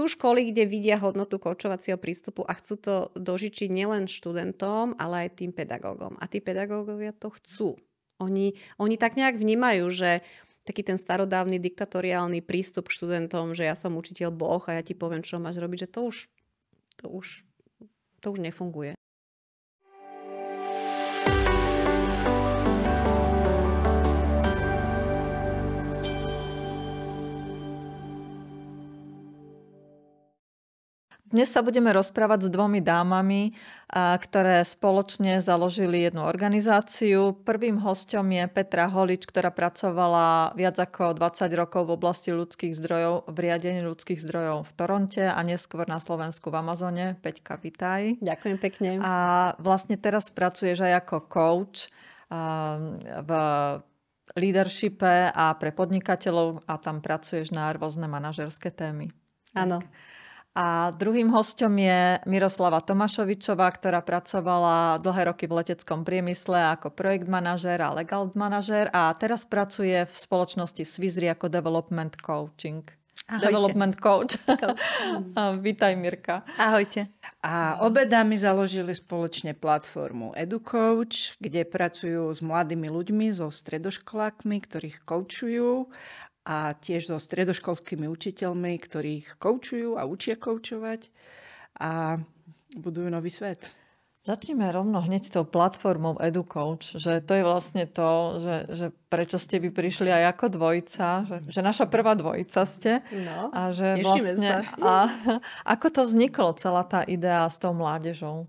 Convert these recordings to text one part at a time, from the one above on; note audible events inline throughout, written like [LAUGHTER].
sú školy, kde vidia hodnotu koučovacieho prístupu a chcú to dožičiť nielen študentom, ale aj tým pedagógom. A tí pedagógovia to chcú. Oni, oni tak nejak vnímajú, že taký ten starodávny diktatoriálny prístup k študentom, že ja som učiteľ Boh a ja ti poviem, čo máš robiť, že to už, to už, to už nefunguje. Dnes sa budeme rozprávať s dvomi dámami, ktoré spoločne založili jednu organizáciu. Prvým hostom je Petra Holič, ktorá pracovala viac ako 20 rokov v oblasti ľudských zdrojov, v riadení ľudských zdrojov v Toronte a neskôr na Slovensku v Amazone. Peťka, vitaj. Ďakujem pekne. A vlastne teraz pracuješ aj ako coach v leadershipe a pre podnikateľov a tam pracuješ na rôzne manažerské témy. Áno. A druhým hostom je Miroslava Tomášovičová, ktorá pracovala dlhé roky v leteckom priemysle ako projekt manažér a legal manažér a teraz pracuje v spoločnosti Swissri ako development coaching. Ahojte. Development coach. [LAUGHS] Vítaj Mirka. Ahojte. A obe dámy založili spoločne platformu EduCoach, kde pracujú s mladými ľuďmi, so stredoškolákmi, ktorých koučujú a tiež so stredoškolskými učiteľmi, ktorých koučujú a učia koučovať a budujú nový svet. Začneme rovno hneď tou platformou EduCoach, že to je vlastne to, že, že prečo ste by prišli aj ako dvojica, že, že naša prvá dvojica ste. No, a že vlastne, sa. A, [LAUGHS] ako to vzniklo, celá tá idea s tou mládežou?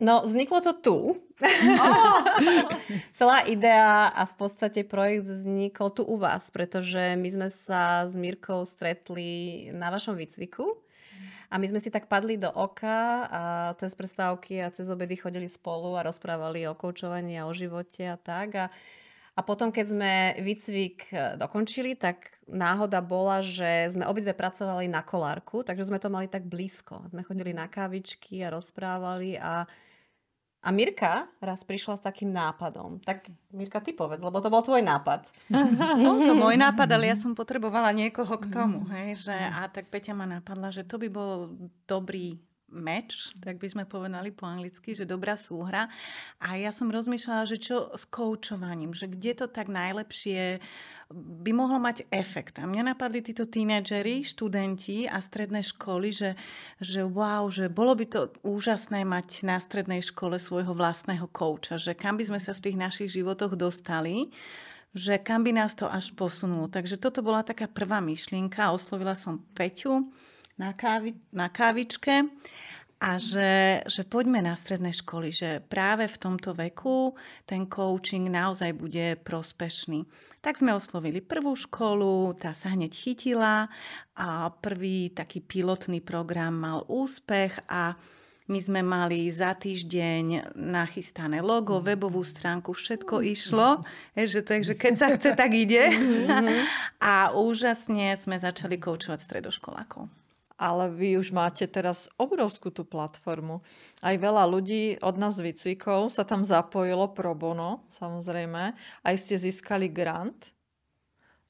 No, vzniklo to tu. Oh. [LAUGHS] Celá idea a v podstate projekt vznikol tu u vás, pretože my sme sa s Mírkou stretli na vašom výcviku a my sme si tak padli do oka a cez prestávky a cez obedy chodili spolu a rozprávali o koučovaní a o živote a tak. A, a potom, keď sme výcvik dokončili, tak náhoda bola, že sme obidve pracovali na kolárku, takže sme to mali tak blízko. Sme chodili na kávičky a rozprávali a a Mirka raz prišla s takým nápadom. Tak Mirka, ty povedz, lebo to bol tvoj nápad. [LAUGHS] Bol to môj nápad, ale ja som potrebovala niekoho k tomu. Hej, že, a tak Peťa ma napadla, že to by bol dobrý match, tak by sme povedali po anglicky, že dobrá súhra. A ja som rozmýšľala, že čo s koučovaním, že kde to tak najlepšie by mohlo mať efekt. A mňa napadli títo tínedžeri, študenti a stredné školy, že, že wow, že bolo by to úžasné mať na strednej škole svojho vlastného kouča, že kam by sme sa v tých našich životoch dostali, že kam by nás to až posunulo. Takže toto bola taká prvá myšlienka. Oslovila som Peťu na, kávi, na kávičke a že, že poďme na stredné školy, že práve v tomto veku ten coaching naozaj bude prospešný. Tak sme oslovili prvú školu, tá sa hneď chytila a prvý taký pilotný program mal úspech a my sme mali za týždeň nachystané logo, webovú stránku, všetko išlo. Že to je, že keď sa chce, tak ide. [LAUGHS] A úžasne sme začali koučovať stredoškolákov ale vy už máte teraz obrovskú tú platformu. Aj veľa ľudí od nás výcvikov sa tam zapojilo pro bono, samozrejme. Aj ste získali grant.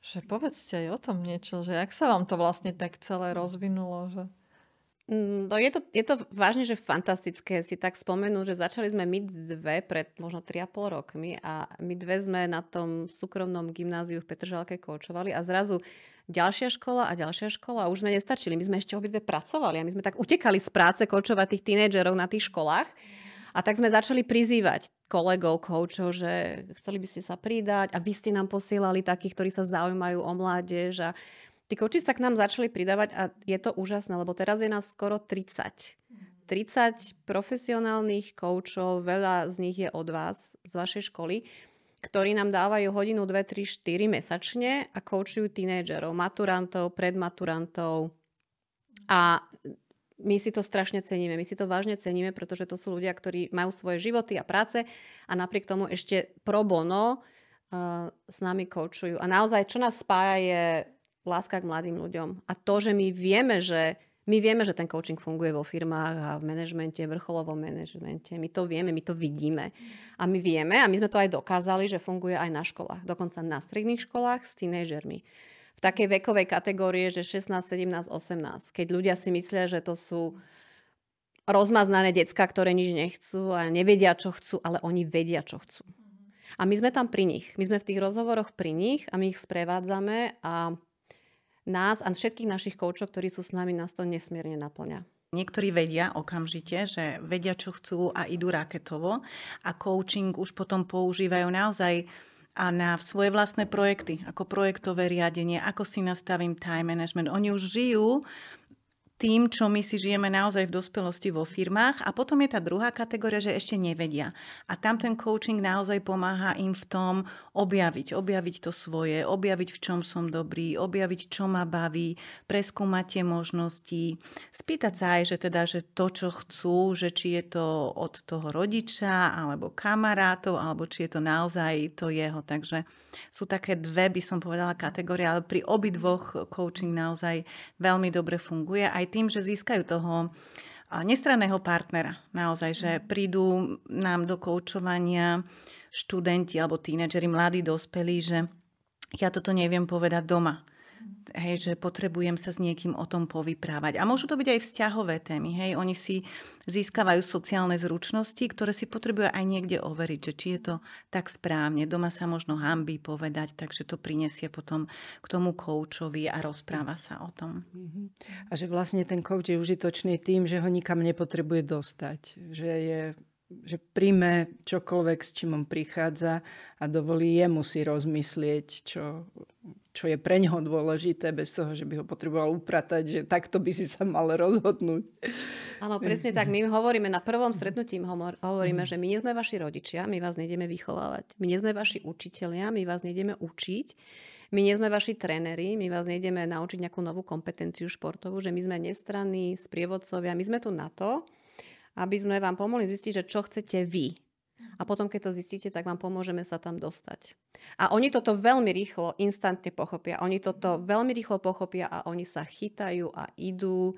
Že povedzte aj o tom niečo, že jak sa vám to vlastne tak celé rozvinulo, že... Mm, no je to, je to vážne, že fantastické si tak spomenúť, že začali sme my dve pred možno 3,5 rokmi a my dve sme na tom súkromnom gymnáziu v Petržalke koučovali a zrazu ďalšia škola a ďalšia škola a už sme nestačili. My sme ešte obidve pracovali a my sme tak utekali z práce koučovať tých tínedžerov na tých školách. A tak sme začali prizývať kolegov, koučov, že chceli by ste sa pridať a vy ste nám posielali takých, ktorí sa zaujímajú o mládež a Tí koči sa k nám začali pridávať a je to úžasné, lebo teraz je nás skoro 30. 30 profesionálnych koučov, veľa z nich je od vás, z vašej školy, ktorí nám dávajú hodinu, 2, 3, 4 mesačne a koučujú tínejdžerov, maturantov, predmaturantov. A my si to strašne ceníme. My si to vážne ceníme, pretože to sú ľudia, ktorí majú svoje životy a práce a napriek tomu ešte pro bono uh, s nami koučujú. A naozaj, čo nás spája, je láska k mladým ľuďom. A to, že my vieme, že my vieme, že ten coaching funguje vo firmách a v manažmente, vrcholovom manažmente. My to vieme, my to vidíme. A my vieme, a my sme to aj dokázali, že funguje aj na školách. Dokonca na stredných školách s tínežermi. V takej vekovej kategórie, že 16, 17, 18. Keď ľudia si myslia, že to sú rozmaznané decka, ktoré nič nechcú a nevedia, čo chcú, ale oni vedia, čo chcú. A my sme tam pri nich. My sme v tých rozhovoroch pri nich a my ich sprevádzame a nás a všetkých našich koučov, ktorí sú s nami, nás to nesmierne naplňa. Niektorí vedia okamžite, že vedia, čo chcú a idú raketovo a coaching už potom používajú naozaj a na svoje vlastné projekty, ako projektové riadenie, ako si nastavím time management. Oni už žijú tým, čo my si žijeme naozaj v dospelosti vo firmách. A potom je tá druhá kategória, že ešte nevedia. A tam ten coaching naozaj pomáha im v tom objaviť, objaviť to svoje, objaviť v čom som dobrý, objaviť čo ma baví, preskúmať tie možnosti, spýtať sa aj, že teda, že to, čo chcú, že či je to od toho rodiča, alebo kamarátov, alebo či je to naozaj to jeho. Takže sú také dve, by som povedala, kategórie, ale pri obidvoch coaching naozaj veľmi dobre funguje. Aj tým, že získajú toho nestranného partnera. Naozaj, že mhm. prídu nám do koučovania študenti alebo tínedžeri, mladí dospelí, že ja toto neviem povedať doma hej, že potrebujem sa s niekým o tom povyprávať. A môžu to byť aj vzťahové témy. Hej. Oni si získavajú sociálne zručnosti, ktoré si potrebujú aj niekde overiť, že či je to tak správne. Doma sa možno hambí povedať, takže to prinesie potom k tomu koučovi a rozpráva sa o tom. Mhm. A že vlastne ten kouč je užitočný tým, že ho nikam nepotrebuje dostať. Že je že príjme čokoľvek, s čím on prichádza a dovolí jemu si rozmyslieť, čo, čo je pre neho dôležité, bez toho, že by ho potreboval upratať, že takto by si sa mal rozhodnúť. Áno, presne tak. My hovoríme na prvom stretnutí, hovoríme, že my nie sme vaši rodičia, my vás nejdeme vychovávať. My nie sme vaši učitelia, my vás nejdeme učiť. My nie sme vaši tréneri, my vás nejdeme naučiť nejakú novú kompetenciu športovú, že my sme nestranní, sprievodcovia, my sme tu na to, aby sme vám pomohli zistiť, že čo chcete vy. A potom, keď to zistíte, tak vám pomôžeme sa tam dostať. A oni toto veľmi rýchlo, instantne pochopia. Oni toto veľmi rýchlo pochopia a oni sa chytajú a idú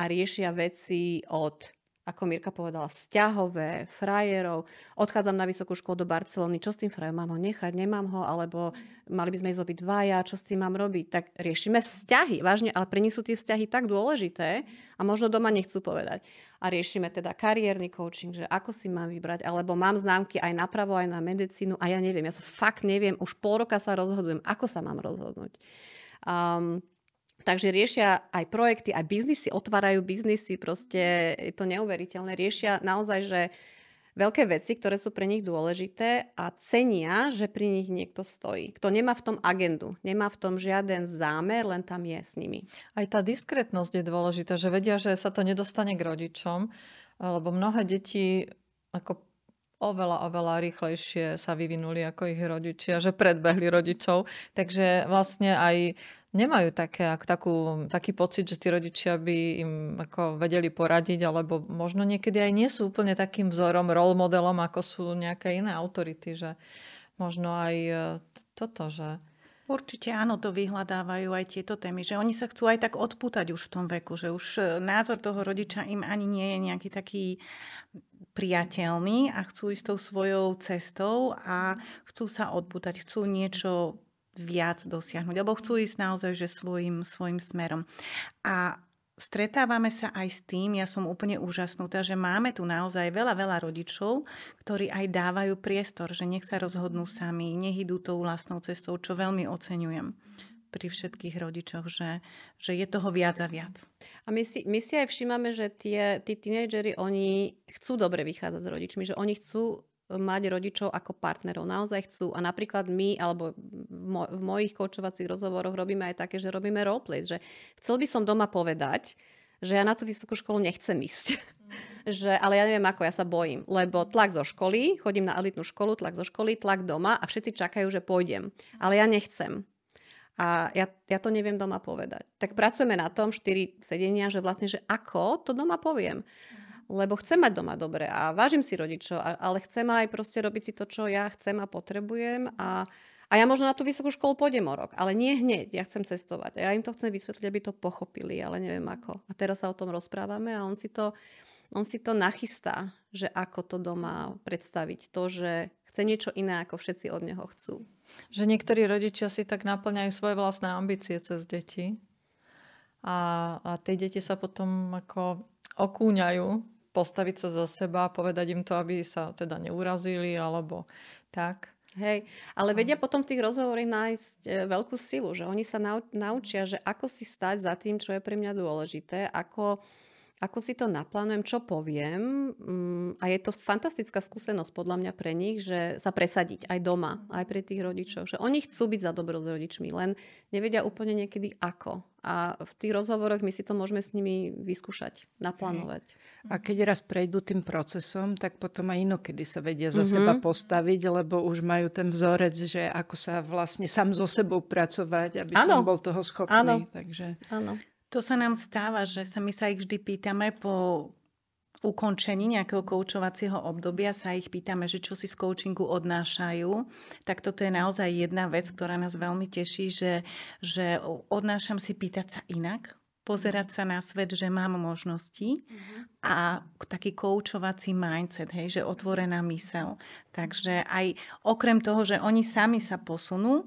a riešia veci od ako Mirka povedala, vzťahové, frajerov. Odchádzam na vysokú školu do Barcelony, čo s tým frajerom? Mám ho nechať, nemám ho, alebo mali by sme ísť obiť dvaja, čo s tým mám robiť? Tak riešime vzťahy, vážne, ale pre nich sú tie vzťahy tak dôležité a možno doma nechcú povedať. A riešime teda kariérny coaching, že ako si mám vybrať, alebo mám známky aj napravo, aj na medicínu a ja neviem, ja sa fakt neviem, už pol roka sa rozhodujem, ako sa mám rozhodnúť. Um, Takže riešia aj projekty, aj biznisy, otvárajú biznisy, proste je to neuveriteľné. Riešia naozaj, že veľké veci, ktoré sú pre nich dôležité a cenia, že pri nich niekto stojí. Kto nemá v tom agendu, nemá v tom žiaden zámer, len tam je s nimi. Aj tá diskrétnosť je dôležitá, že vedia, že sa to nedostane k rodičom, lebo mnohé deti ako oveľa, oveľa rýchlejšie sa vyvinuli ako ich rodičia, že predbehli rodičov. Takže vlastne aj nemajú také, ak, takú, taký pocit, že tí rodičia by im ako vedeli poradiť, alebo možno niekedy aj nie sú úplne takým vzorom, role modelom, ako sú nejaké iné autority, že možno aj e, toto, že... Určite áno, to vyhľadávajú aj tieto témy, že oni sa chcú aj tak odputať už v tom veku, že už e, názor toho rodiča im ani nie je nejaký taký priateľný a chcú ísť tou svojou cestou a chcú sa odputať, chcú niečo viac dosiahnuť, alebo chcú ísť naozaj že svojim, svojim smerom. A stretávame sa aj s tým, ja som úplne úžasnutá, že máme tu naozaj veľa, veľa rodičov, ktorí aj dávajú priestor, že nech sa rozhodnú sami, nech idú tou vlastnou cestou, čo veľmi oceňujem pri všetkých rodičoch, že, že je toho viac a viac. A my si, my si aj všímame, že tie, tí tínejdžeri, oni chcú dobre vychádzať s rodičmi, že oni chcú mať rodičov ako partnerov. Naozaj chcú. A napríklad my, alebo v, mo- v mojich kočovacích rozhovoroch robíme aj také, že robíme roleplay, že chcel by som doma povedať, že ja na tú vysokú školu nechcem ísť. [LAUGHS] že, ale ja neviem ako, ja sa bojím. Lebo tlak zo školy, chodím na elitnú školu, tlak zo školy, tlak doma a všetci čakajú, že pôjdem. Ale ja nechcem. A ja, ja to neviem doma povedať. Tak pracujeme na tom, štyri sedenia, že vlastne, že ako to doma poviem lebo chcem mať doma dobre a vážim si rodičov, ale chcem aj proste robiť si to, čo ja chcem a potrebujem a, a ja možno na tú vysokú školu pôjdem o rok, ale nie hneď, ja chcem cestovať. A ja im to chcem vysvetliť, aby to pochopili, ale neviem ako. A teraz sa o tom rozprávame a on si to on si to nachystá, že ako to doma predstaviť. To, že chce niečo iné, ako všetci od neho chcú. Že niektorí rodičia si tak naplňajú svoje vlastné ambície cez deti a, a tie deti sa potom ako okúňajú postaviť sa za seba, povedať im to, aby sa teda neurazili alebo tak. Hej, ale vedia potom v tých rozhovoroch nájsť e, veľkú silu, že oni sa naučia, že ako si stať za tým, čo je pre mňa dôležité, ako ako si to naplánujem, čo poviem. Mm, a je to fantastická skúsenosť podľa mňa pre nich, že sa presadiť aj doma, aj pre tých rodičov. Že oni chcú byť za dobro s rodičmi, len nevedia úplne niekedy ako. A v tých rozhovoroch my si to môžeme s nimi vyskúšať, naplánovať. A keď raz prejdú tým procesom, tak potom aj inokedy sa vedia za mm-hmm. seba postaviť, lebo už majú ten vzorec, že ako sa vlastne sám so sebou pracovať, aby ano. som bol toho schopný. Áno. Takže... Áno. To sa nám stáva, že sa my sa ich vždy pýtame po ukončení nejakého koučovacieho obdobia sa ich pýtame, že čo si z coachingu odnášajú, tak toto je naozaj jedna vec, ktorá nás veľmi teší, že, že odnášam si pýtať sa inak, pozerať sa na svet, že mám možnosti mm-hmm. a taký koučovací mindset, hej, že otvorená mysel. Takže aj okrem toho, že oni sami sa posunú,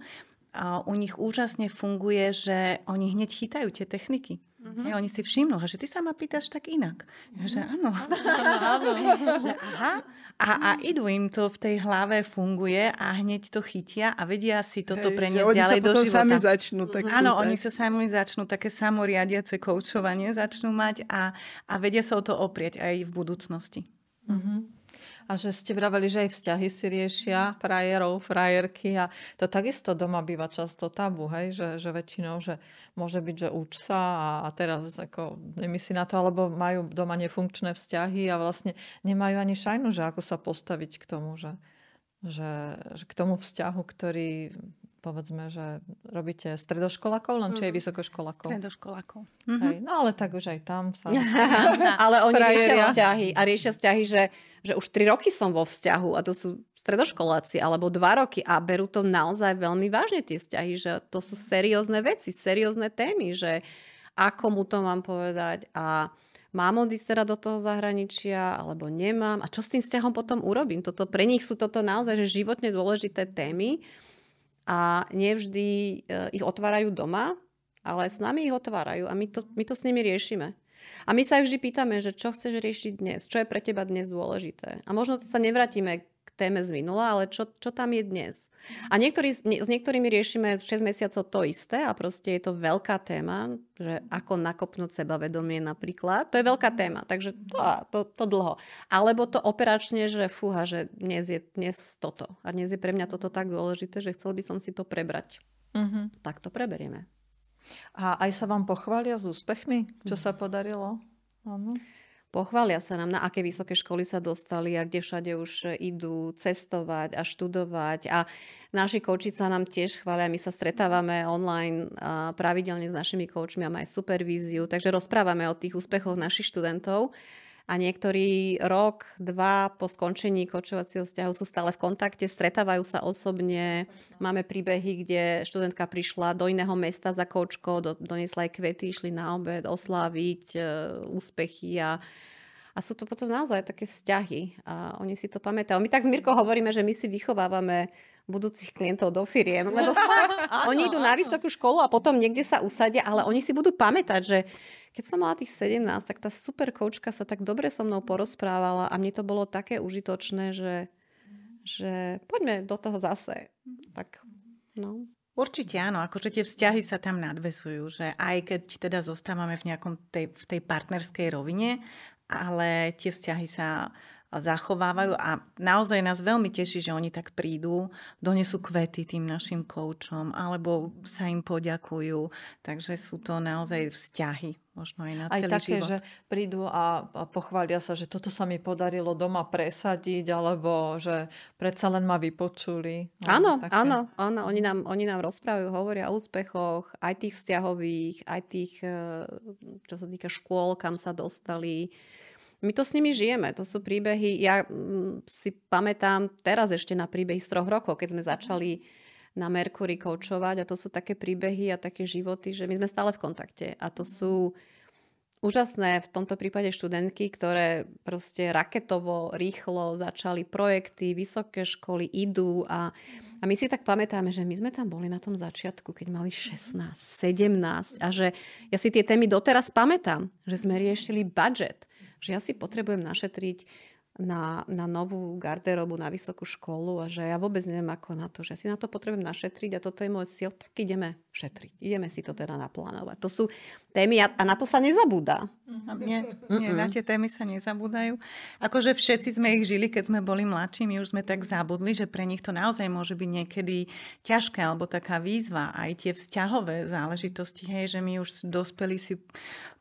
u nich úžasne funguje, že oni hneď chytajú tie techniky. Mm-hmm. oni si všimnú, že ty sa ma pýtaš tak inak. Mm-hmm. Že áno. [LAUGHS] [LAUGHS] áno. že aha. A, a idú im to v tej hlave funguje a hneď to chytia a vedia si toto Hej, preniesť ďalej do života. sami začnú tak Áno, oni sa sami začnú také samoriadiace koučovanie začnú mať a, a vedia sa o to oprieť aj v budúcnosti. Mm-hmm. A že ste vraveli, že aj vzťahy si riešia frajerov, frajerky a to takisto doma býva často tabu, hej? Že, že väčšinou, že môže byť, že uč sa a, a teraz ako nemyslí na to, alebo majú doma nefunkčné vzťahy a vlastne nemajú ani šajnu, že ako sa postaviť k tomu, že, že, že k tomu vzťahu, ktorý povedzme, že robíte stredoškolákov, len či aj mhm. vysokoškolákov? Stredoškolákov. Hej, no ale tak už aj tam sa... [LAUGHS] [LAUGHS] ale oni riešia vzťahy a riešia vzťahy, že, že už tri roky som vo vzťahu a to sú stredoškoláci, alebo dva roky a berú to naozaj veľmi vážne tie vzťahy, že to sú seriózne veci, seriózne témy, že ako mu to mám povedať a mám odísť teda do toho zahraničia, alebo nemám a čo s tým vzťahom potom urobím. Toto, pre nich sú toto naozaj že životne dôležité témy a nevždy e, ich otvárajú doma, ale s nami ich otvárajú a my to, my to s nimi riešime. A my sa vždy pýtame, že čo chceš riešiť dnes, čo je pre teba dnes dôležité. A možno sa nevrátime téme z minula, ale čo, čo tam je dnes. A niektorý, s niektorými riešime 6 mesiacov to isté a proste je to veľká téma, že ako nakopnúť sebavedomie napríklad. To je veľká téma, takže to, to, to dlho. Alebo to operačne, že fúha, že dnes je dnes toto. A dnes je pre mňa toto tak dôležité, že chcel by som si to prebrať. Mm-hmm. Tak to preberieme. A aj sa vám pochvália s úspechmi, čo sa podarilo? Áno. Pochvália sa nám, na aké vysoké školy sa dostali a kde všade už idú cestovať a študovať. A naši kouči sa nám tiež chvália. My sa stretávame online pravidelne s našimi koučmi a aj supervíziu. Takže rozprávame o tých úspechoch našich študentov a niektorí rok, dva po skončení kočovacieho vzťahu sú stále v kontakte, stretávajú sa osobne. Máme príbehy, kde študentka prišla do iného mesta za kočko, do, donesla aj kvety, išli na obed osláviť e, úspechy a a sú to potom naozaj také vzťahy a oni si to pamätajú. My tak s Mirkou hovoríme, že my si vychovávame budúcich klientov do firiem, lebo [LAUGHS] fakt, oni idú na vysokú školu a potom niekde sa usadia, ale oni si budú pamätať, že keď som mala tých 17, tak tá super koučka sa tak dobre so mnou porozprávala a mne to bolo také užitočné, že, že poďme do toho zase. Tak, no. Určite áno, akože tie vzťahy sa tam nadvesujú, že aj keď teda zostávame v nejakom tej, v tej partnerskej rovine, ale tie vzťahy sa zachovávajú a naozaj nás veľmi teší, že oni tak prídu, donesú kvety tým našim koučom alebo sa im poďakujú. Takže sú to naozaj vzťahy možno aj na aj celý také, život. že prídu a, a pochvália sa, že toto sa mi podarilo doma presadiť, alebo že predsa len ma vypočuli. Áno, také. áno, áno. Oni nám, oni nám rozprávajú, hovoria o úspechoch, aj tých vzťahových, aj tých, eh, čo sa týka škôl, kam sa dostali my to s nimi žijeme, to sú príbehy, ja mm, si pamätám teraz ešte na príbehy z troch rokov, keď sme začali na Mercury koučovať a to sú také príbehy a také životy, že my sme stále v kontakte. A to sú úžasné v tomto prípade študentky, ktoré proste raketovo, rýchlo začali projekty, vysoké školy idú a, a my si tak pamätáme, že my sme tam boli na tom začiatku, keď mali 16, 17 a že ja si tie témy doteraz pamätám, že sme riešili budget, že ja si potrebujem našetriť na, na novú garderobu, na vysokú školu a že ja vôbec neviem ako na to, že si na to potrebujem našetriť a toto je môj cieľ, tak ideme šetriť. Ideme si to teda naplánovať. To sú témy a, a na to sa nezabúda. Nie, nie, na tie témy sa nezabúdajú. Akože všetci sme ich žili, keď sme boli mladší, my už sme tak zabudli, že pre nich to naozaj môže byť niekedy ťažké alebo taká výzva. Aj tie vzťahové záležitosti, hej, že my už dospelí si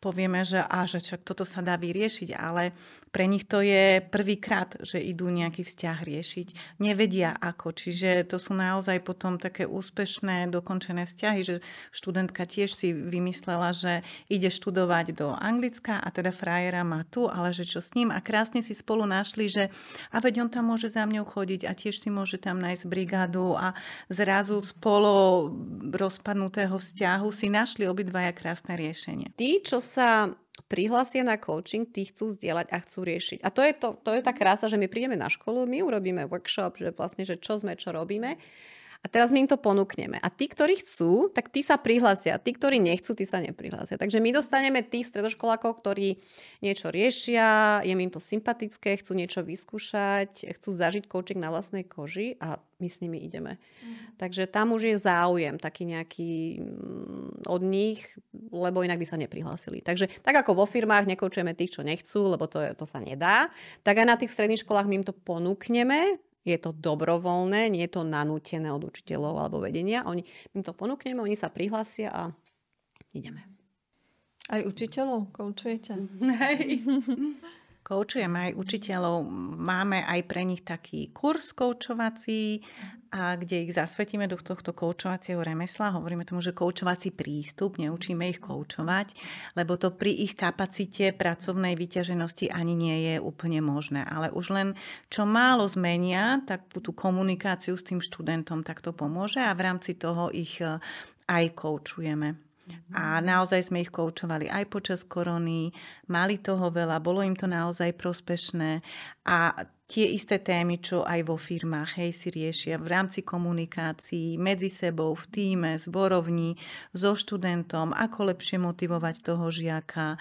povieme, že, a, že čak toto sa dá vyriešiť, ale pre nich to je prvýkrát, že idú nejaký vzťah riešiť. Nevedia ako, čiže to sú naozaj potom také úspešné, dokončené vzťahy, že študentka tiež si vymyslela, že ide študovať do Anglicka a teda frajera má tu, ale že čo s ním a krásne si spolu našli, že a veď on tam môže za mňou chodiť a tiež si môže tam nájsť brigádu a zrazu spolo rozpadnutého vzťahu si našli obidvaja krásne riešenie. Tí, čo sa prihlásia na coaching, tí chcú zdieľať a chcú riešiť. A to je, to, to je tá krása, že my prídeme na školu, my urobíme workshop, že vlastne, že čo sme, čo robíme a teraz my im to ponúkneme. A tí, ktorí chcú, tak tí sa prihlásia. Tí, ktorí nechcú, tí sa neprihlásia. Takže my dostaneme tých stredoškolákov, ktorí niečo riešia, je im to sympatické, chcú niečo vyskúšať, chcú zažiť coaching na vlastnej koži a my s nimi ideme. Mm. Takže tam už je záujem taký nejaký mm, od nich, lebo inak by sa neprihlásili. Takže tak ako vo firmách nekoučujeme tých, čo nechcú, lebo to, je, to sa nedá, tak aj na tých stredných školách my im to ponúkneme je to dobrovoľné, nie je to nanútené od učiteľov alebo vedenia. Oni, my to ponúkneme, oni sa prihlásia a ideme. Aj učiteľov koučujete? [LAUGHS] Hej. Koučujeme aj učiteľov, máme aj pre nich taký kurz koučovací, a kde ich zasvetíme do tohto koučovacieho remesla. Hovoríme tomu, že koučovací prístup, neučíme ich koučovať, lebo to pri ich kapacite pracovnej vyťaženosti ani nie je úplne možné. Ale už len čo málo zmenia, tak tú komunikáciu s tým študentom takto pomôže a v rámci toho ich eh, aj koučujeme. A naozaj sme ich koučovali aj počas korony, mali toho veľa, bolo im to naozaj prospešné. A tie isté témy, čo aj vo firmách, hej, si riešia v rámci komunikácií, medzi sebou, v týme, zborovní, so študentom, ako lepšie motivovať toho žiaka.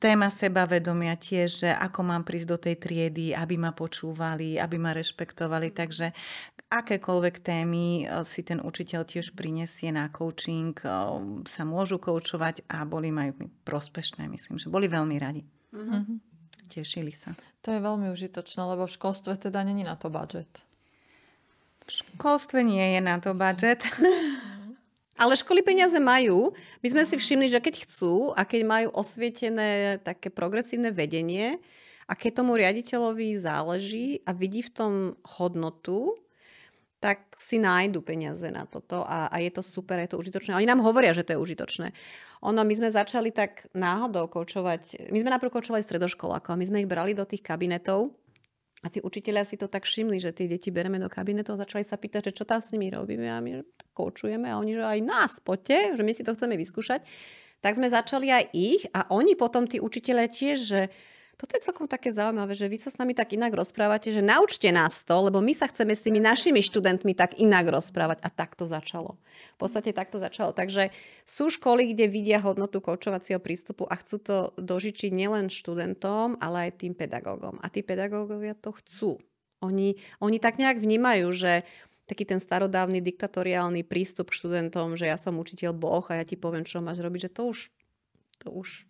Téma sebavedomia tiež, že ako mám prísť do tej triedy, aby ma počúvali, aby ma rešpektovali. Takže akékoľvek témy eh, si ten učiteľ tiež prinesie na coaching, eh, sa môžu koučovať a boli majú prospešné, myslím, že boli veľmi radi. Mm-hmm. Tešili sa. To je veľmi užitočné, lebo v školstve teda není na to budget. V školstve nie je na to budget. [LAUGHS] Ale školy peniaze majú. My sme si všimli, že keď chcú a keď majú osvietené také progresívne vedenie a keď tomu riaditeľovi záleží a vidí v tom hodnotu, tak si nájdu peniaze na toto a, a je to super, je to užitočné. Oni nám hovoria, že to je užitočné. Ono, my sme začali tak náhodou koučovať, my sme najprv koučovali stredoškolákov a my sme ich brali do tých kabinetov a tí učiteľia si to tak všimli, že tie deti bereme do kabinetov, začali sa pýtať, že čo tam s nimi robíme a my koučujeme a oni, že aj nás, poďte, že my si to chceme vyskúšať. Tak sme začali aj ich a oni potom, tí učiteľia tiež, že toto je celkom také zaujímavé, že vy sa s nami tak inak rozprávate, že naučte nás to, lebo my sa chceme s tými našimi študentmi tak inak rozprávať. A tak to začalo. V podstate tak to začalo. Takže sú školy, kde vidia hodnotu koučovacieho prístupu a chcú to dožičiť nielen študentom, ale aj tým pedagógom. A tí pedagógovia to chcú. Oni, oni tak nejak vnímajú, že taký ten starodávny diktatoriálny prístup k študentom, že ja som učiteľ Boh a ja ti poviem, čo máš robiť, že to už, to už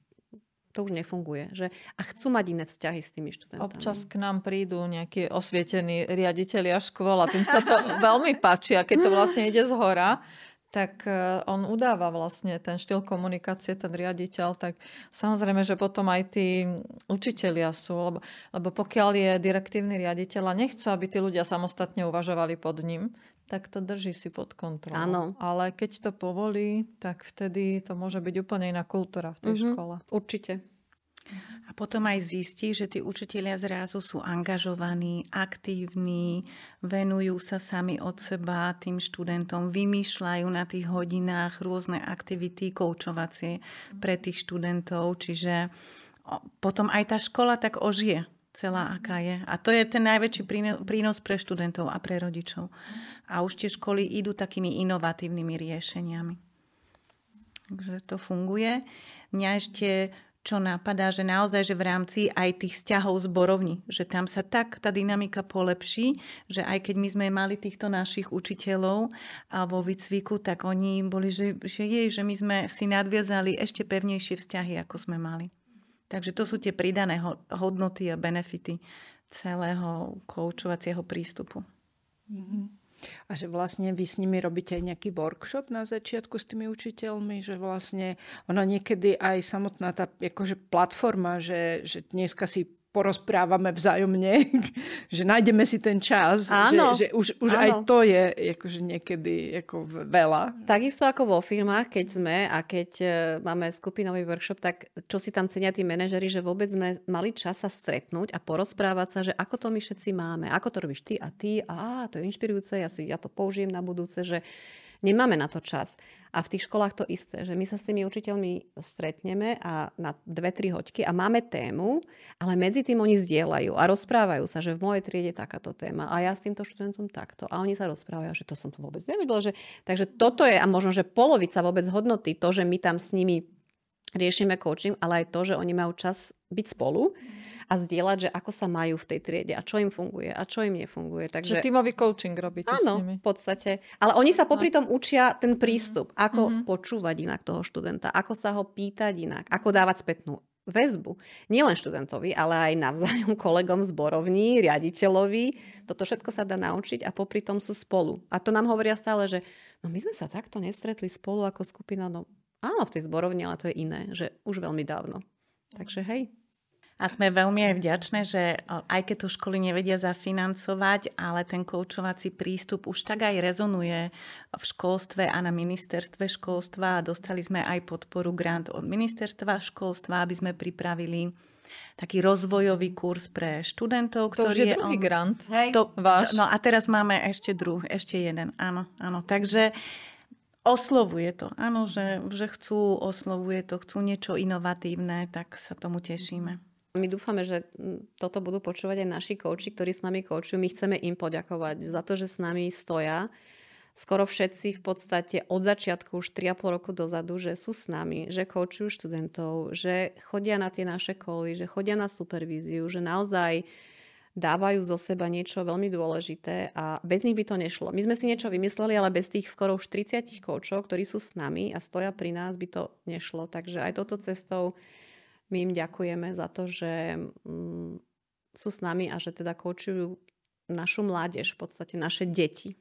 to už nefunguje. Že, a chcú mať iné vzťahy s tými študentami. Občas k nám prídu nejakí osvietení riaditeľia škôl a tým sa to [LAUGHS] veľmi páči. A keď to vlastne ide z hora, tak e, on udáva vlastne ten štýl komunikácie, ten riaditeľ, tak samozrejme, že potom aj tí učitelia sú, lebo, lebo pokiaľ je direktívny riaditeľ a nechce, aby tí ľudia samostatne uvažovali pod ním, tak to drží si pod kontrolou. Áno. Ale keď to povolí, tak vtedy to môže byť úplne iná kultúra v tej mm-hmm. škole. Určite. A potom aj zistí, že tí učitelia zrazu sú angažovaní, aktívni, venujú sa sami od seba tým študentom, vymýšľajú na tých hodinách rôzne aktivity koučovacie pre tých študentov, čiže potom aj tá škola tak ožije celá, aká je. A to je ten najväčší prínos pre študentov a pre rodičov. A už tie školy idú takými inovatívnymi riešeniami. Takže to funguje. Mňa ešte čo napadá, že naozaj, že v rámci aj tých vzťahov zborovní, že tam sa tak tá dynamika polepší, že aj keď my sme mali týchto našich učiteľov a vo výcviku, tak oni boli, že, že jej, že my sme si nadviazali ešte pevnejšie vzťahy, ako sme mali. Takže to sú tie pridané hodnoty a benefity celého koučovacieho prístupu. Mm-hmm. A že vlastne vy s nimi robíte aj nejaký workshop na začiatku s tými učiteľmi, že vlastne ona niekedy aj samotná tá akože platforma, že, že dneska si porozprávame vzájomne, [LAUGHS] že nájdeme si ten čas, áno, že, že už, už aj to je akože niekedy ako veľa. Takisto ako vo firmách, keď sme a keď e, máme skupinový workshop, tak čo si tam cenia tí manažeri, že vôbec sme mali čas sa stretnúť a porozprávať sa, že ako to my všetci máme, ako to robíš ty a ty, a to je inšpirujúce, ja, si, ja to použijem na budúce, že Nemáme na to čas. A v tých školách to isté, že my sa s tými učiteľmi stretneme a na dve, tri hoďky a máme tému, ale medzi tým oni zdieľajú a rozprávajú sa, že v mojej triede je takáto téma a ja s týmto študentom takto. A oni sa rozprávajú, že to som to vôbec nevedel. Že... Takže toto je a možno, že polovica vôbec hodnoty, to, že my tam s nimi riešime coaching, ale aj to, že oni majú čas byť spolu. Mm a zdieľať, že ako sa majú v tej triede a čo im funguje a čo im nefunguje. Takže... Že tímový coaching robíte áno, s nimi. v podstate. Ale oni sa popri tom učia ten prístup, ako mm-hmm. počúvať inak toho študenta, ako sa ho pýtať inak, ako dávať spätnú väzbu. Nielen študentovi, ale aj navzájom [LAUGHS] kolegom zborovní, riaditeľovi. Toto všetko sa dá naučiť a popri tom sú spolu. A to nám hovoria stále, že no my sme sa takto nestretli spolu ako skupina. No áno, v tej zborovni, ale to je iné, že už veľmi dávno. Takže hej. A sme veľmi aj vďačné, že aj keď to školy nevedia zafinancovať, ale ten koučovací prístup už tak aj rezonuje v školstve a na ministerstve školstva. Dostali sme aj podporu grant od ministerstva školstva, aby sme pripravili taký rozvojový kurz pre študentov. To ktorý je druhý on... grant, hej? To, váš. No a teraz máme ešte druh, ešte jeden, áno, áno. Takže oslovuje to, áno, že, že chcú, oslovuje to, chcú niečo inovatívne, tak sa tomu tešíme. My dúfame, že toto budú počúvať aj naši kouči, ktorí s nami koučujú. My chceme im poďakovať za to, že s nami stoja. Skoro všetci v podstate od začiatku už 3,5 roku dozadu, že sú s nami, že koučujú študentov, že chodia na tie naše koly, že chodia na supervíziu, že naozaj dávajú zo seba niečo veľmi dôležité a bez nich by to nešlo. My sme si niečo vymysleli, ale bez tých skoro už 30 koučov, ktorí sú s nami a stoja pri nás, by to nešlo. Takže aj toto cestou my im ďakujeme za to, že mm, sú s nami a že teda koučujú našu mládež, v podstate naše deti.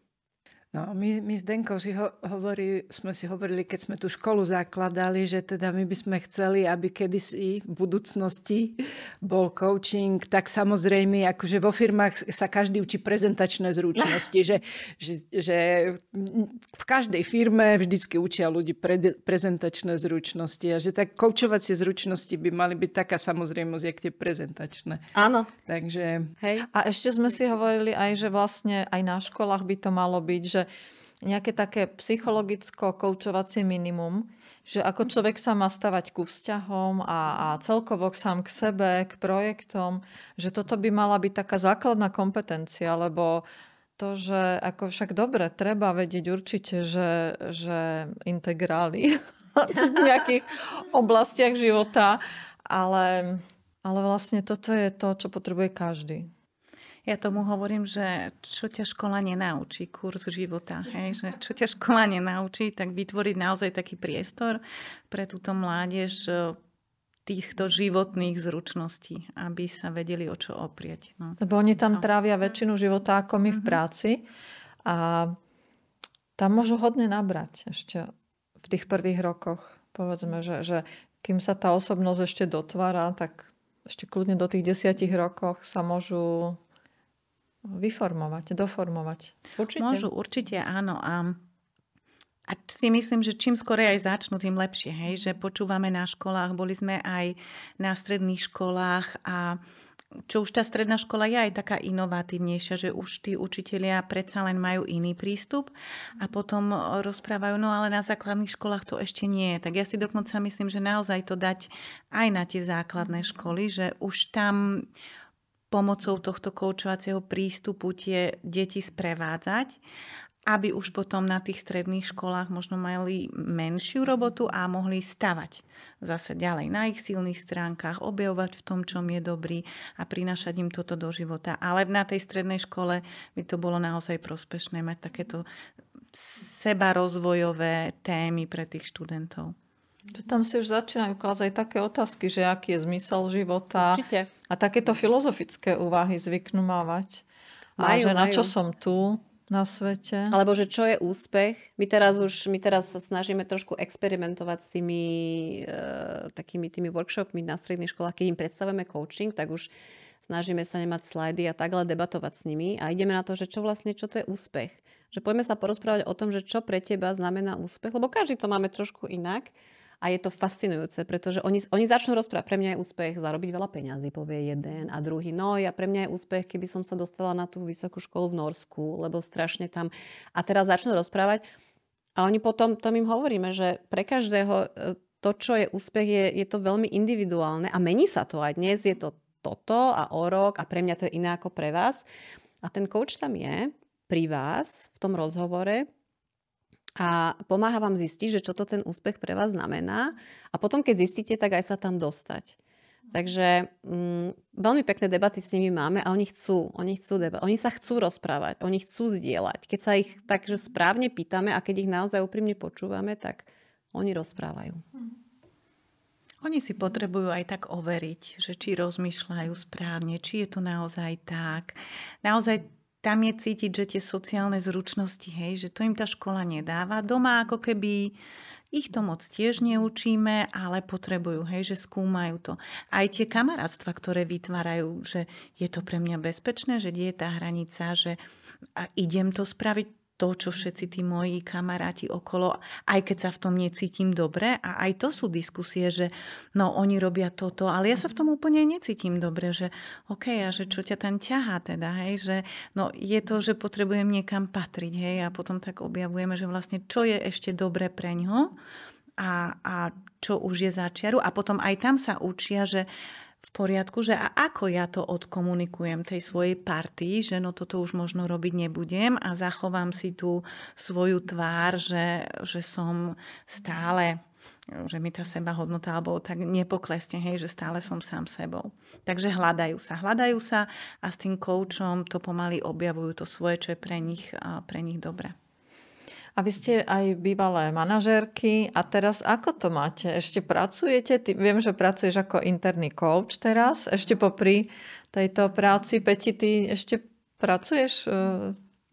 No, my, my s Denkou si ho, hovorí, sme si hovorili, keď sme tú školu zakladali, že teda my by sme chceli, aby kedysi v budúcnosti bol coaching, tak samozrejme, akože vo firmách sa každý učí prezentačné zručnosti, že, že, že v každej firme vždycky učia ľudí pre, prezentačné zručnosti a že tak koučovacie zručnosti by mali byť taká samozrejmosť, jak tie prezentačné. Áno. Takže... Hej. A ešte sme si hovorili aj, že vlastne aj na školách by to malo byť, že nejaké také psychologicko-koučovacie minimum, že ako človek sa má stavať ku vzťahom a, a celkovo sám k sebe, k projektom, že toto by mala byť taká základná kompetencia, lebo to, že ako však dobre, treba vedieť určite, že, že integrály v nejakých oblastiach života, ale, ale vlastne toto je to, čo potrebuje každý. Ja tomu hovorím, že čo ťa škola nenaučí, kurz života, hej? že čo ťa škola nenaučí, tak vytvoriť naozaj taký priestor pre túto mládež e, týchto životných zručností, aby sa vedeli o čo oprieť. No. Lebo oni tam no. trávia väčšinu života ako my v mhm. práci a tam môžu hodne nabrať ešte v tých prvých rokoch. Povedzme, že, že kým sa tá osobnosť ešte dotvára, tak ešte kľudne do tých desiatich rokoch sa môžu vyformovať, doformovať. Určite. Môžu, určite áno. A A si myslím, že čím skôr aj začnú, tým lepšie. Hej? Že počúvame na školách, boli sme aj na stredných školách a čo už tá stredná škola je aj taká inovatívnejšia, že už tí učitelia predsa len majú iný prístup a potom rozprávajú, no ale na základných školách to ešte nie je. Tak ja si dokonca myslím, že naozaj to dať aj na tie základné školy, že už tam pomocou tohto koučovacieho prístupu tie deti sprevádzať aby už potom na tých stredných školách možno mali menšiu robotu a mohli stavať zase ďalej na ich silných stránkach, objavovať v tom, čom je dobrý a prinašať im toto do života. Ale na tej strednej škole by to bolo naozaj prospešné mať takéto seba rozvojové témy pre tých študentov. Tam si už začínajú klásť aj také otázky, že aký je zmysel života. Určite. A takéto filozofické úvahy zvyknú mávať. Majú, a že majú. na čo som tu, na svete. Alebo že čo je úspech. My teraz už my teraz sa snažíme trošku experimentovať s tými e, takými tými workshopmi na stredných školách. Keď im predstavujeme coaching, tak už snažíme sa nemať slajdy a takhle debatovať s nimi a ideme na to, že čo vlastne, čo to je úspech. Že poďme sa porozprávať o tom, že čo pre teba znamená úspech, lebo každý to máme trošku inak. A je to fascinujúce, pretože oni, oni začnú rozprávať. Pre mňa je úspech zarobiť veľa peňazí, povie jeden a druhý. No ja pre mňa je úspech, keby som sa dostala na tú vysokú školu v Norsku, lebo strašne tam... A teraz začnú rozprávať. A oni potom, to im hovoríme, že pre každého e, to, čo je úspech, je, je to veľmi individuálne a mení sa to aj dnes. Je to toto a o rok a pre mňa to je iné ako pre vás. A ten coach tam je pri vás v tom rozhovore a pomáha vám zistiť, že čo to ten úspech pre vás znamená a potom, keď zistíte, tak aj sa tam dostať. Takže mm, veľmi pekné debaty s nimi máme a oni chcú, oni chcú deba- oni sa chcú rozprávať, oni chcú zdieľať. Keď sa ich takže správne pýtame a keď ich naozaj úprimne počúvame, tak oni rozprávajú. Oni si potrebujú aj tak overiť, že či rozmýšľajú správne, či je to naozaj tak. Naozaj tam je cítiť, že tie sociálne zručnosti, hej, že to im tá škola nedáva. Doma ako keby ich to moc tiež neučíme, ale potrebujú, hej, že skúmajú to. Aj tie kamarátstva, ktoré vytvárajú, že je to pre mňa bezpečné, že je tá hranica, že idem to spraviť, to, čo všetci tí moji kamaráti okolo, aj keď sa v tom necítim dobre. A aj to sú diskusie, že no oni robia toto, ale ja sa v tom úplne necítim dobre, že OK, a že čo ťa tam ťahá teda, hej, že no je to, že potrebujem niekam patriť, hej, a potom tak objavujeme, že vlastne čo je ešte dobre pre ňo a, a čo už je začiaru. A potom aj tam sa učia, že poriadku, že a ako ja to odkomunikujem tej svojej partii, že no toto už možno robiť nebudem a zachovám si tú svoju tvár, že, že som stále že mi tá seba hodnota alebo tak nepoklesne, hej, že stále som sám sebou. Takže hľadajú sa, hľadajú sa a s tým koučom to pomaly objavujú to svoje, čo je pre nich, pre nich dobré. A vy ste aj bývalé manažérky a teraz ako to máte? Ešte pracujete? Ty, viem, že pracuješ ako interný coach teraz, ešte popri tejto práci. Peti, ty ešte pracuješ? E,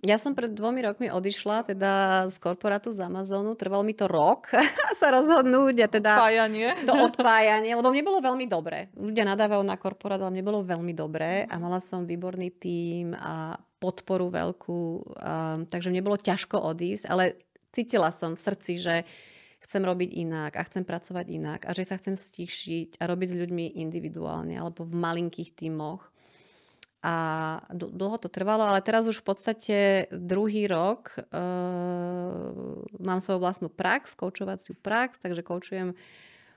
ja som pred dvomi rokmi odišla teda z korporátu z Amazonu. Trvalo mi to rok [LAUGHS] sa rozhodnúť a teda odpájanie. to odpájanie, lebo mne bolo veľmi dobre. Ľudia nadávajú na korporát, ale mne bolo veľmi dobré a mala som výborný tím a podporu veľkú, um, takže mne bolo ťažko odísť, ale cítila som v srdci, že chcem robiť inak a chcem pracovať inak a že sa chcem stíšiť a robiť s ľuďmi individuálne alebo v malinkých tímoch. A dlho to trvalo, ale teraz už v podstate druhý rok uh, mám svoju vlastnú prax, koučovaciu prax, takže koučujem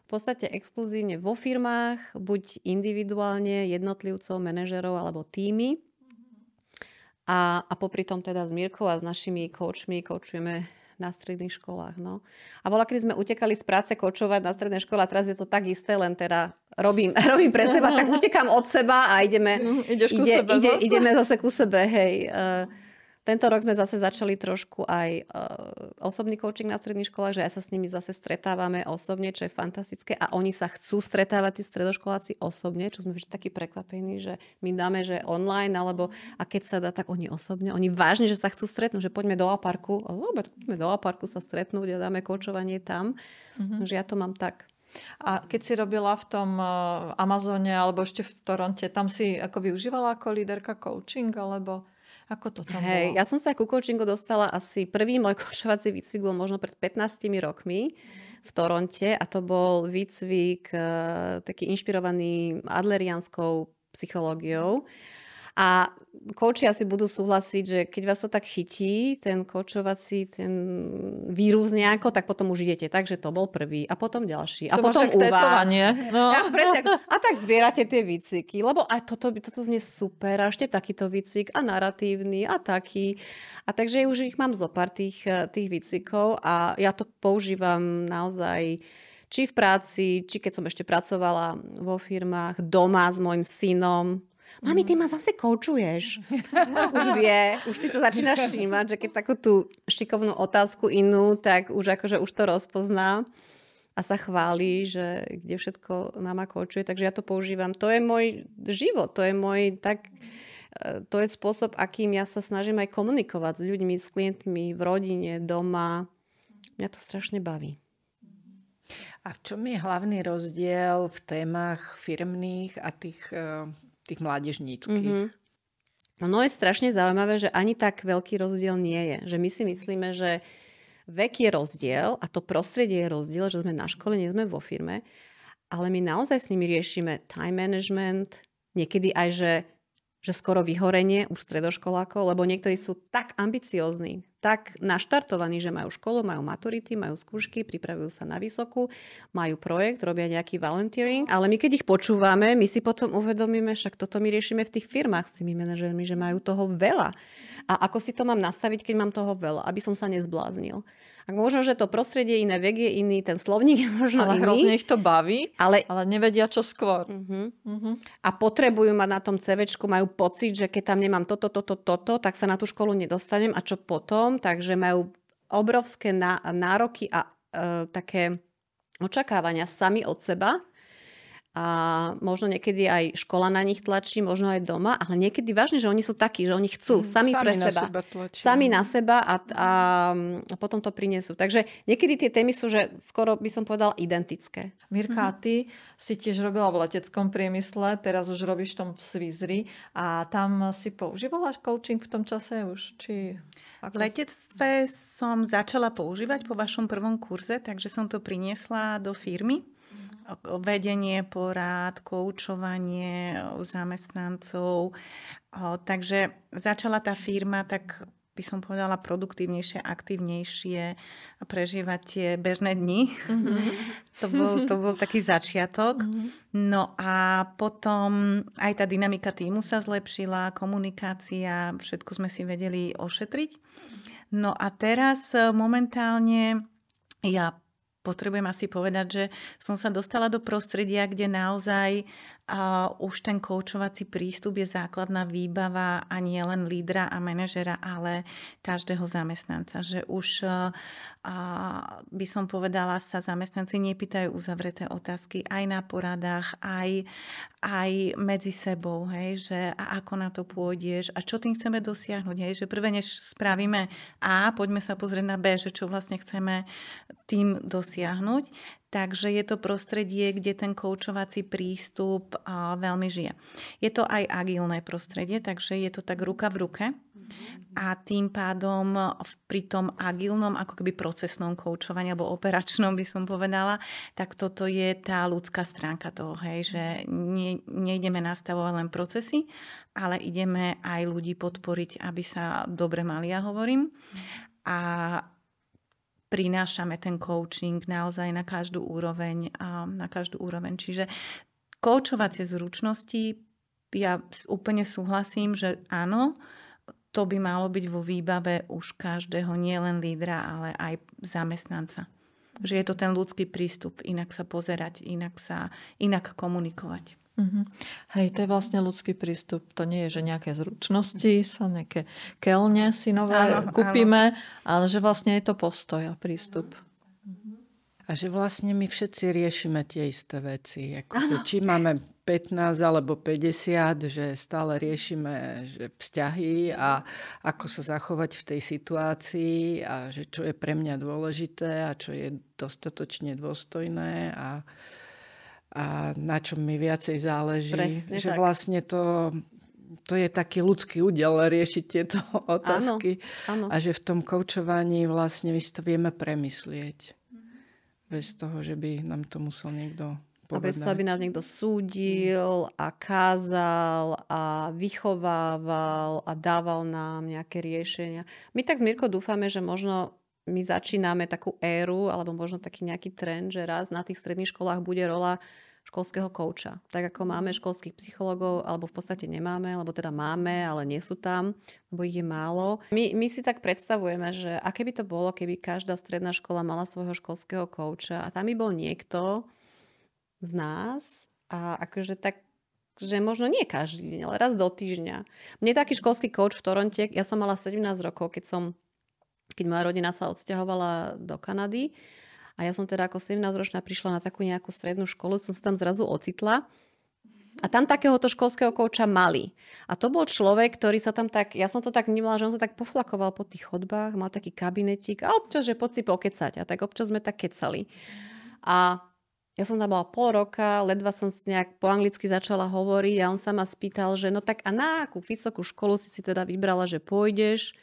v podstate exkluzívne vo firmách, buď individuálne, jednotlivcov, manažerov alebo týmy. A, a popri tom teda s Mirkou a s našimi coachmi coachujeme na stredných školách. No. A bola, keď sme utekali z práce kočovať na strednej škole a teraz je to tak isté, len teda robím, [LAUGHS] robím pre seba, tak [LAUGHS] utekám od seba a ideme, Ideš ide, ide, zase. ideme zase ku sebe. Hej. Uh, tento rok sme zase začali trošku aj uh, osobný coaching na stredných školách, že aj sa s nimi zase stretávame osobne, čo je fantastické a oni sa chcú stretávať, tí stredoškoláci osobne, čo sme vždy takí prekvapení, že my dáme, že online, alebo a keď sa dá, tak oni osobne, oni vážne, že sa chcú stretnúť, že poďme do aparku, poďme do aparku sa stretnúť a dáme coachovanie tam. Mm-hmm. Že ja to mám tak. A keď si robila v tom eh, Amazone alebo ešte v Toronte, tam si ako využívala ako líderka coaching alebo Ako to tam Hej, bolo? ja som sa ku coachingu dostala asi prvý môj [LAUGHS] kočovací výcvik bol možno pred 15 rokmi v Toronte a to bol výcvik uh, taký inšpirovaný adlerianskou psychológiou. A kouči asi budú súhlasiť, že keď vás to tak chytí, ten koučovací, ten vírus nejako, tak potom už idete. Takže to bol prvý a potom ďalší. A To potom u vás. No. Ja, presne, a tak zbierate tie výcviky, lebo aj toto, toto znie super, a ešte takýto výcvik a naratívny a taký. A takže už ich mám zo pár tých, eh, tých výcvikov a ja to používam naozaj či v práci, či keď som ešte pracovala vo firmách, doma s môjim synom. Mami, ty ma zase koučuješ. [LAUGHS] už vie, už si to začína všímať, že keď takú tú šikovnú otázku inú, tak už akože už to rozpozná a sa chváli, že kde všetko mama koučuje, takže ja to používam. To je môj život, to je môj tak, e, to je spôsob, akým ja sa snažím aj komunikovať s ľuďmi, s klientmi, v rodine, doma. Mňa to strašne baví. A v čom je hlavný rozdiel v témach firmných a tých, eh, tých mládežníckých? Mm-hmm. No je strašne zaujímavé, že ani tak veľký rozdiel nie je. Že my si myslíme, že vek je rozdiel a to prostredie je rozdiel, že sme na škole, nie sme vo firme, ale my naozaj s nimi riešime time management, niekedy aj, že, že skoro vyhorenie už stredoškolákov, lebo niektorí sú tak ambiciózni, tak naštartovaní, že majú školu, majú maturity, majú skúšky, pripravujú sa na vysokú, majú projekt, robia nejaký volunteering, ale my keď ich počúvame, my si potom uvedomíme, však toto my riešime v tých firmách s tými manažermi, že majú toho veľa. A ako si to mám nastaviť, keď mám toho veľa, aby som sa nezbláznil. A možno, že to prostredie iné, vek je iný, ten slovník je [LAUGHS] možno Ale iný. hrozne ich to baví, Ale ale nevedia, čo skôr. Uh-huh. Mhm. A potrebujú mať na tom CVčku, majú pocit, že keď tam nemám toto, toto, toto, tak sa na tú školu nedostanem. A čo potom? Takže majú obrovské ná- nároky a e, také očakávania sami od seba. A možno niekedy aj škola na nich tlačí, možno aj doma, ale niekedy vážne, že oni sú takí, že oni chcú sami, pre na seba. seba tlačia. Sami na seba a, a, a potom to prinesú. Takže niekedy tie témy sú, že skoro by som povedala identické. Mirka, a ty si tiež robila v leteckom priemysle, teraz už robíš v tom v Svizri a tam si používala coaching v tom čase už? Či... V letectve som začala používať po vašom prvom kurze, takže som to priniesla do firmy. Vedenie, porad, koučovanie zamestnancov. Takže začala tá firma tak by som povedala produktívnejšie, aktívnejšie prežívať tie bežné dni. to, bol, to bol taký začiatok. No a potom aj tá dynamika týmu sa zlepšila, komunikácia, všetko sme si vedeli ošetriť. No a teraz momentálne ja potrebujem asi povedať, že som sa dostala do prostredia, kde naozaj a už ten koučovací prístup je základná výbava a nie len lídra a manažera, ale každého zamestnanca. Že už a, by som povedala, sa zamestnanci nepýtajú uzavreté otázky aj na poradách, aj, aj medzi sebou, hej, že a ako na to pôjdeš a čo tým chceme dosiahnuť. Hej, že prvé, než spravíme A, poďme sa pozrieť na B, že čo vlastne chceme tým dosiahnuť. Takže je to prostredie, kde ten koučovací prístup veľmi žije. Je to aj agilné prostredie, takže je to tak ruka v ruke. A tým pádom pri tom agilnom, ako keby procesnom koučovaní, alebo operačnom by som povedala, tak toto je tá ľudská stránka toho, hej, že ne, nejdeme nastavovať len procesy, ale ideme aj ľudí podporiť, aby sa dobre mali, ja hovorím. A prinášame ten coaching naozaj na každú úroveň. A na každú úroveň. Čiže koučovacie zručnosti, ja úplne súhlasím, že áno, to by malo byť vo výbave už každého, nielen lídra, ale aj zamestnanca. Že je to ten ľudský prístup, inak sa pozerať, inak sa, inak komunikovať. Mhm. Hej, to je vlastne ľudský prístup. To nie je, že nejaké zručnosti, sa nejaké kelne si nové Áno, kúpime, ale že vlastne je to postoj a prístup. A že vlastne my všetci riešime tie isté veci. Ako, či máme 15 alebo 50, že stále riešime že vzťahy a ako sa zachovať v tej situácii a že čo je pre mňa dôležité a čo je dostatočne dôstojné a, a na čom mi viacej záleží. Presne že tak. vlastne to to je taký ľudský údel riešiť tieto [LAUGHS] otázky. Áno, áno. A že v tom koučovaní vlastne my si to vieme premyslieť. Bez toho, že by nám to musel niekto povedať. A bez toho, aby nás niekto súdil a kázal a vychovával a dával nám nejaké riešenia. My tak s Mirko dúfame, že možno my začíname takú éru, alebo možno taký nejaký trend, že raz na tých stredných školách bude rola školského kouča. Tak ako máme školských psychologov, alebo v podstate nemáme, alebo teda máme, ale nie sú tam, lebo ich je málo. My, my si tak predstavujeme, že aké by to bolo, keby každá stredná škola mala svojho školského kouča a tam by bol niekto z nás a akože tak že možno nie každý deň, ale raz do týždňa. Mne taký školský coach v Toronte, ja som mala 17 rokov, keď som keď moja rodina sa odsťahovala do Kanady. A ja som teda ako 17-ročná prišla na takú nejakú strednú školu, som sa tam zrazu ocitla. A tam takéhoto školského kouča mali. A to bol človek, ktorý sa tam tak, ja som to tak vnímala, že on sa tak poflakoval po tých chodbách, mal taký kabinetík a občas, že poď pokecať. A tak občas sme tak kecali. A ja som tam bola pol roka, ledva som nejak po anglicky začala hovoriť a on sa ma spýtal, že no tak a na akú vysokú školu si si teda vybrala, že pôjdeš?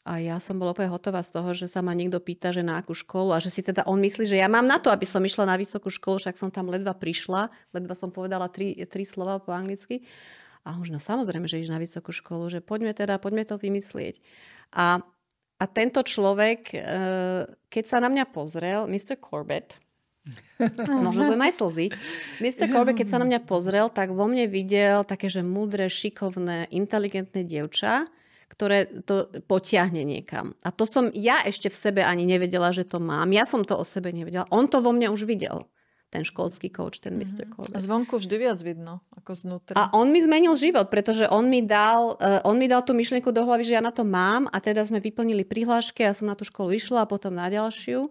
A ja som bola úplne hotová z toho, že sa ma niekto pýta, že na akú školu a že si teda on myslí, že ja mám na to, aby som išla na vysokú školu, však som tam ledva prišla, ledva som povedala tri, tri slova po anglicky. A už no samozrejme, že iš na vysokú školu, že poďme teda, poďme to vymyslieť. A, a tento človek, e, keď sa na mňa pozrel, Mr. Corbett, [LAUGHS] možno budem aj slziť, Mr. Corbett, keď sa na mňa pozrel, tak vo mne videl také, že múdre, šikovné, inteligentné dievča, ktoré to potiahne niekam. A to som ja ešte v sebe ani nevedela, že to mám. Ja som to o sebe nevedela. On to vo mne už videl ten školský coach, ten Mr. Mm-hmm. Corbett. Zvonku vždy viac vidno, ako znútra. A on mi zmenil život, pretože on mi dal, uh, on mi dal tú myšlienku do hlavy, že ja na to mám a teda sme vyplnili prihlášky, ja som na tú školu išla a potom na ďalšiu.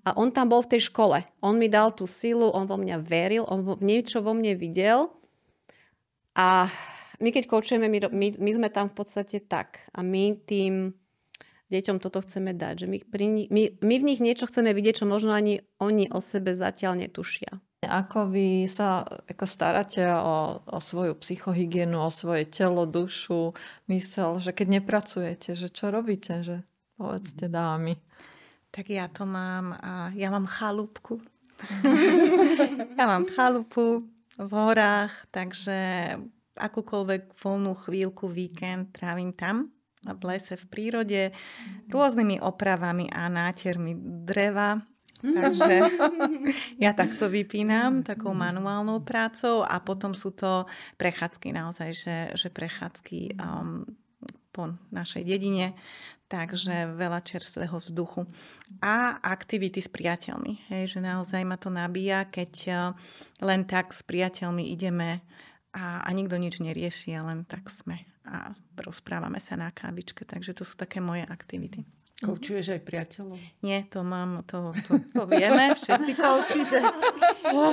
A on tam bol v tej škole. On mi dal tú silu, on vo mňa veril, on vo, niečo vo mne videl. A my keď koučujeme, my, my, my sme tam v podstate tak. A my tým deťom toto chceme dať. Že my, pri, my, my v nich niečo chceme vidieť, čo možno ani oni o sebe zatiaľ netušia. Ako vy sa ako staráte o, o svoju psychohygienu, o svoje telo, dušu, mysel, že keď nepracujete, že čo robíte, že povedzte dámy. Tak ja to mám, a ja mám chalúbku. [LAUGHS] ja mám chalupu v horách, takže akúkoľvek voľnú chvíľku, víkend trávim tam v lese, v prírode, rôznymi opravami a nátermi dreva. Takže [LAUGHS] ja takto vypínam takou manuálnou prácou a potom sú to prechádzky naozaj, že, že prechádzky um, po našej dedine, takže veľa čerstvého vzduchu. A aktivity s priateľmi, hej, že naozaj ma to nabíja, keď uh, len tak s priateľmi ideme a, a nikto nič nerieši, len tak sme a rozprávame sa na kávičke, takže to sú také moje aktivity. Koučuješ aj priateľov? Nie, to mám, to, to, to vieme, všetci kouči, že,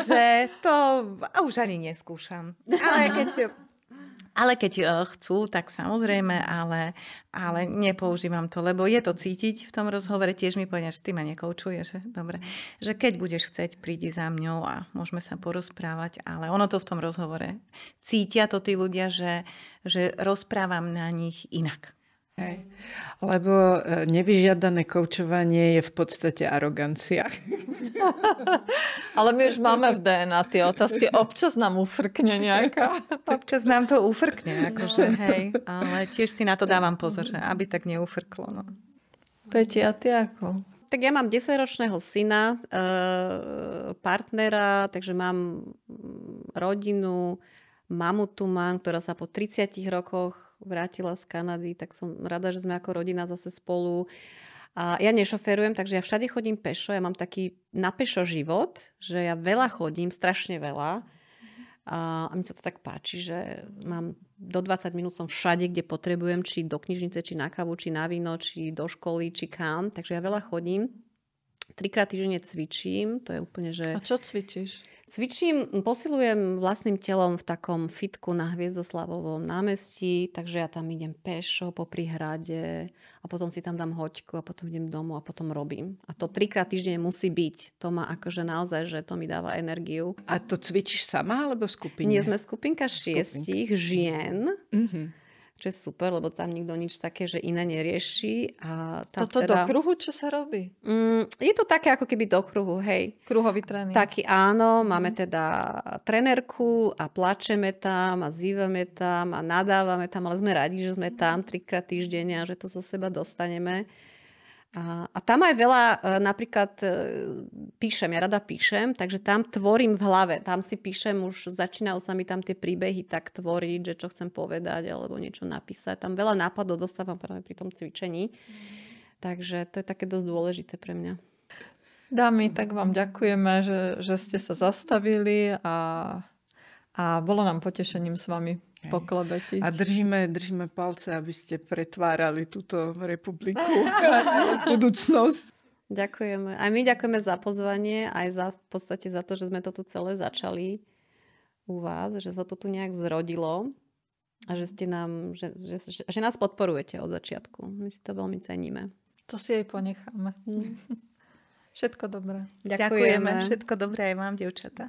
že to a už ani neskúšam. Ale keď ale keď e, chcú, tak samozrejme, ale, ale nepoužívam to, lebo je to cítiť v tom rozhovore. Tiež mi povedia, že ty ma nekoučuješ. Dobre. Že keď budeš chceť, prídi za mňou a môžeme sa porozprávať. Ale ono to v tom rozhovore. Cítia to tí ľudia, že, že rozprávam na nich inak. Hej. Lebo e, nevyžiadané koučovanie je v podstate arogancia. [LAUGHS] Ale my už máme v DNA tie otázky. Občas nám ufrkne nejaká. Občas nám to ufrkne, akože, hej. Ale tiež si na to dávam pozor, že aby tak neufrklo. No. Peti, a ty ako? Tak ja mám 10-ročného syna, e, partnera, takže mám rodinu, mamu tu mám, ktorá sa po 30 rokoch vrátila z Kanady, tak som rada, že sme ako rodina zase spolu. A ja nešoferujem, takže ja všade chodím pešo. Ja mám taký na pešo život, že ja veľa chodím, strašne veľa. A, a mi sa to tak páči, že mám do 20 minút som všade, kde potrebujem, či do knižnice, či na kavu, či na víno, či do školy, či kam. Takže ja veľa chodím. Trikrát týždenne cvičím, to je úplne, že... A čo cvičíš? Cvičím, posilujem vlastným telom v takom fitku na Hviezdoslavovom námestí, takže ja tam idem pešo po hrade a potom si tam dám hoďku a potom idem domov a potom robím. A to trikrát týždenne musí byť. To má akože naozaj, že to mi dáva energiu. A to cvičíš sama alebo v skupine? Nie, sme skupinka šiestich žien. Mm-hmm čo je super, lebo tam nikto nič také, že iné nerieši. A tam Toto teda, do kruhu, čo sa robí? Mm, je to také ako keby do kruhu, hej. Kruhový tréning. Taký áno, mm. máme teda trenerku a plačeme tam a zývame tam a nadávame tam, ale sme radi, že sme tam trikrát týždenne a že to zo seba dostaneme. A, a tam aj veľa, e, napríklad e, píšem, ja rada píšem, takže tam tvorím v hlave. Tam si píšem, už začínajú sa mi tam tie príbehy tak tvoriť, že čo chcem povedať alebo niečo napísať. Tam veľa nápadov dostávam práve pri tom cvičení. Takže to je také dosť dôležité pre mňa. Dámy, tak vám ďakujeme, že, že ste sa zastavili a, a bolo nám potešením s vami poklebetiť. A držíme, držíme palce, aby ste pretvárali túto republiku [LAUGHS] budúcnosť. Ďakujeme. A my ďakujeme za pozvanie, aj za, v podstate za to, že sme to tu celé začali u vás, že sa to tu nejak zrodilo a že ste nám, že, že, že nás podporujete od začiatku. My si to veľmi ceníme. To si aj ponecháme. Mm. [LAUGHS] Všetko dobré. Ďakujeme. Ďakujeme. Všetko dobré aj vám, devčatá.